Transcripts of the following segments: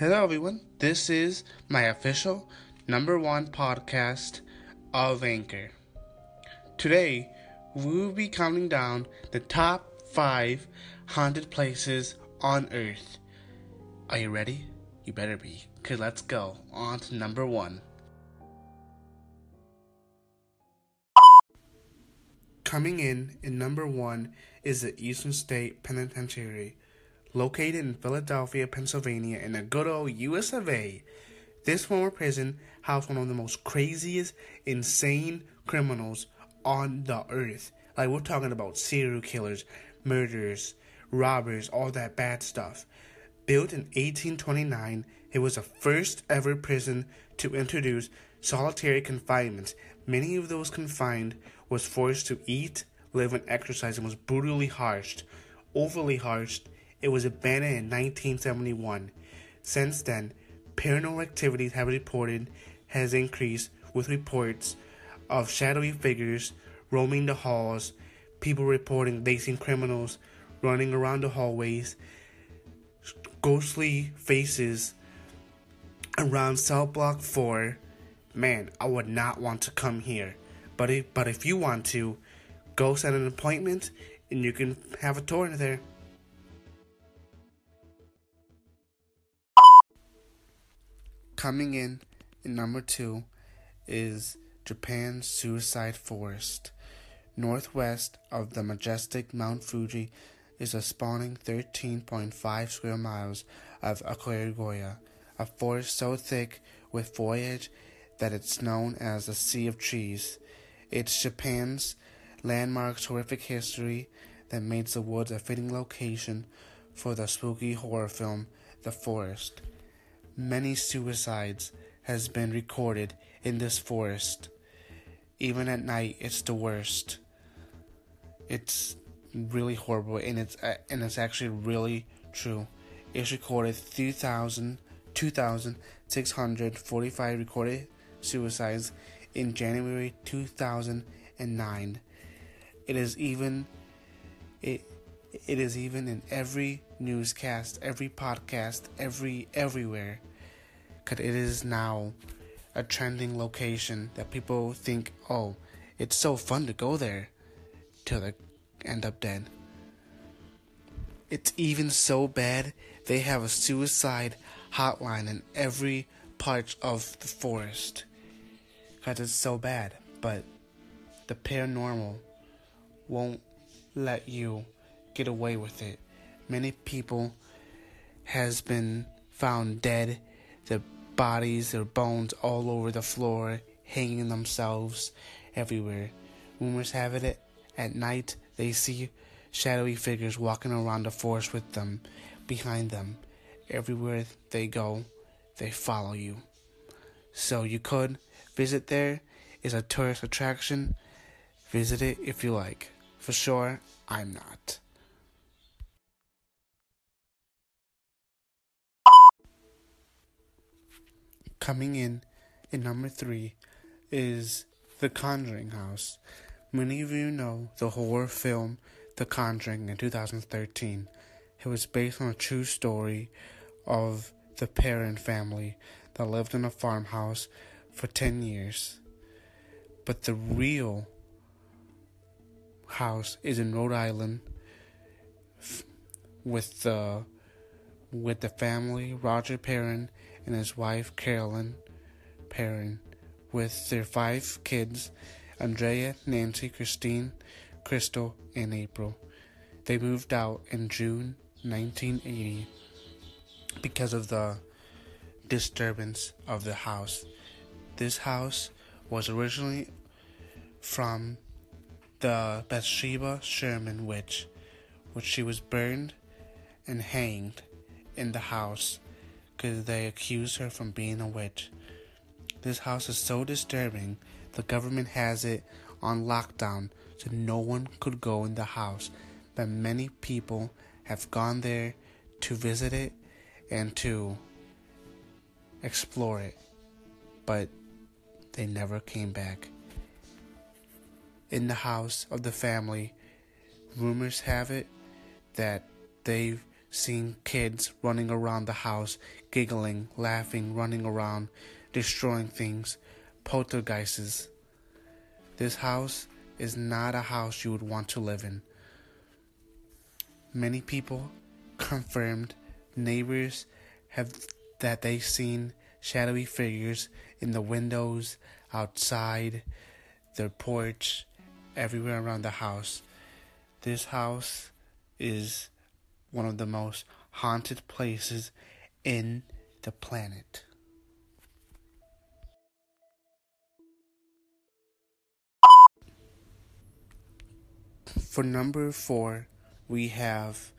Hello, everyone. This is my official number one podcast of Anchor. Today, we will be counting down the top five haunted places on Earth. Are you ready? You better be. because let's go on to number one. Coming in in number one is the Eastern State Penitentiary, located in Philadelphia, Pennsylvania, in the good old US of A. This former prison housed one of the most craziest, insane criminals on the earth. Like we're talking about serial killers, murderers, robbers, all that bad stuff. Built in 1829, it was the first ever prison to introduce solitary confinement. Many of those confined was forced to eat, live, and exercise and was brutally harshed, overly harshed. It was abandoned in 1971. Since then, paranormal activities have reported has increased with reports of shadowy figures roaming the halls, people reporting they seen criminals running around the hallways, ghostly faces around cell block 4. Man, I would not want to come here. But if, but if you want to, go set an appointment and you can have a tour there. Coming in in number two is Japan's Suicide Forest. Northwest of the majestic Mount Fuji is a spawning 13.5 square miles of Aokigahara, a forest so thick with foliage that it's known as the Sea of Trees. It's Japan's landmark horrific history that makes the woods a fitting location for the spooky horror film The Forest. Many suicides has been recorded in this forest. Even at night, it's the worst. It's really horrible, and it's uh, and it's actually really true. It's recorded 3,000, 2,645 recorded suicides in January 2009. It is even it is even in every newscast, every podcast, every everywhere. Cause it is now a trending location that people think, oh, it's so fun to go there, till they end up dead. It's even so bad they have a suicide hotline in every part of the forest. Cause it's so bad, but the paranormal won't let you get away with it. Many people has been found dead, their bodies, their bones all over the floor, hanging themselves everywhere. Rumors have it at night they see shadowy figures walking around the forest with them, behind them. Everywhere they go, they follow you. So you could visit there. It's a tourist attraction. Visit it if you like. For sure, I'm not. Coming in in number three is The Conjuring House. Many of you know the horror film The Conjuring in 2013. It was based on a true story of the Perron family that lived in a farmhouse for 10 years. But the real house is in Rhode Island with the with the family Roger Perron and his wife Carolyn Perron, with their five kids Andrea, Nancy, Christine, Crystal, and April. They moved out in June 1980 because of the disturbance of the house. This house was originally from the Bathsheba Sherman witch, which she was burned and hanged in the house because they accused her from being a witch. This house is so disturbing, the government has it on lockdown so no one could go in the house. But many people have gone there to visit it and to explore it, but they never came back. In the house of the family, rumors have it that they've seeing kids running around the house, giggling, laughing, running around, destroying things, poltergeists. This house is not a house you would want to live in. Many people confirmed neighbors have that they've seen shadowy figures in the windows, outside, their porch, everywhere around the house. This house is one of the most haunted places in the planet. For number four, we have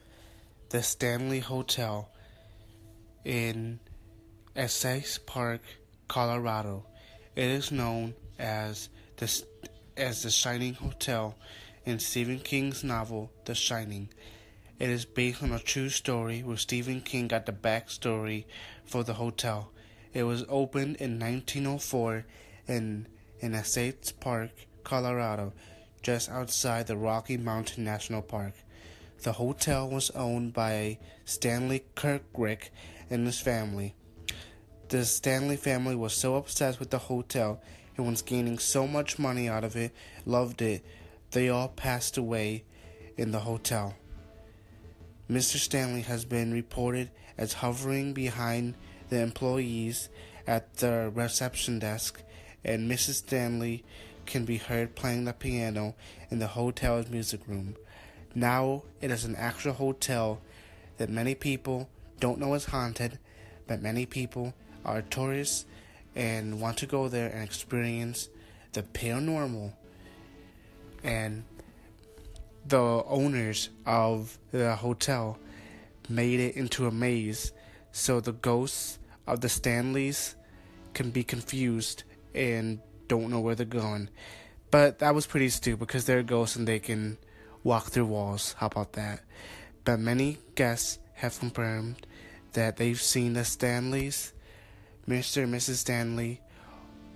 the Stanley Hotel in Estes Park, Colorado. It is known as the as the Shining Hotel in Stephen King's novel The Shining. It is based on a true story where Stephen King got the backstory for the hotel. It was opened in 1904 in in Estes Park, Colorado, just outside the Rocky Mountain National Park. The hotel was owned by Stanley Kirkrick and his family. The Stanley family was so obsessed with the hotel and was gaining so much money out of it, loved it, they all passed away in the hotel. Mr. Stanley has been reported as hovering behind the employees at the reception desk, and Mrs. Stanley can be heard playing the piano in the hotel's music room. Now it is an actual hotel that many people don't know is haunted, but many people are tourists and want to go there and experience the paranormal. And the owners of the hotel made it into a maze so the ghosts of the Stanleys can be confused and don't know where they're going. But that was pretty stupid because they're ghosts and they can walk through walls. How about that? But many guests have confirmed that they've seen the Stanleys Mr. and Mrs. Stanley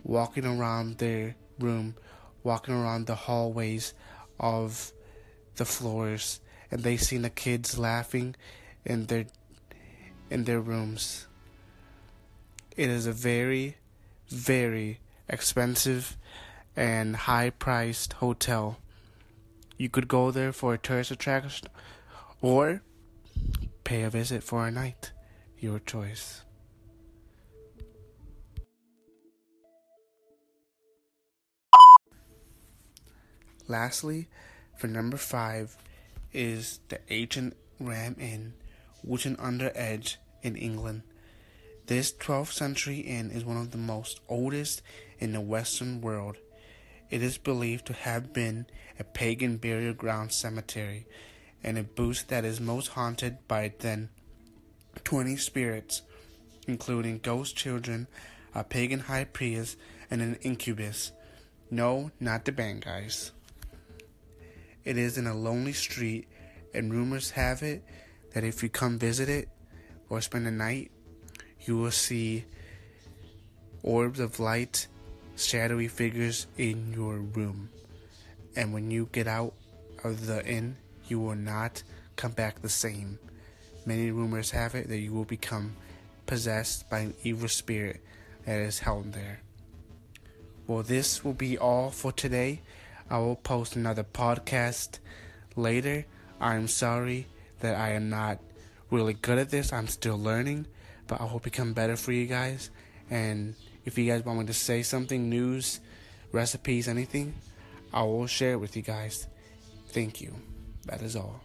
walking around their room, walking around the hallways of the floors, and they seen the kids laughing in their in their rooms. It is a very, very expensive and high priced hotel. You could go there for a tourist attraction or pay a visit for a night. Your choice. Lastly, for number five is the Ancient Ram Inn, Wotton Under Edge in England. This 12th century inn is one of the most oldest in the Western world. It is believed to have been a pagan burial ground cemetery and a booth that is most haunted by then 20 spirits, including ghost children, a pagan high priest, and an incubus. No, not the band guys. It is in a lonely street, and rumors have it that if you come visit it or spend the night, you will see orbs of light, shadowy figures in your room. And when you get out of the inn, you will not come back the same. Many rumors have it that you will become possessed by an evil spirit that is held there. Well, this will be all for today. I will post another podcast later. I'm sorry that I am not really good at this. I'm still learning, but I will become better for you guys. And if you guys want me to say something, news, recipes, anything, I will share it with you guys. Thank you. That is all.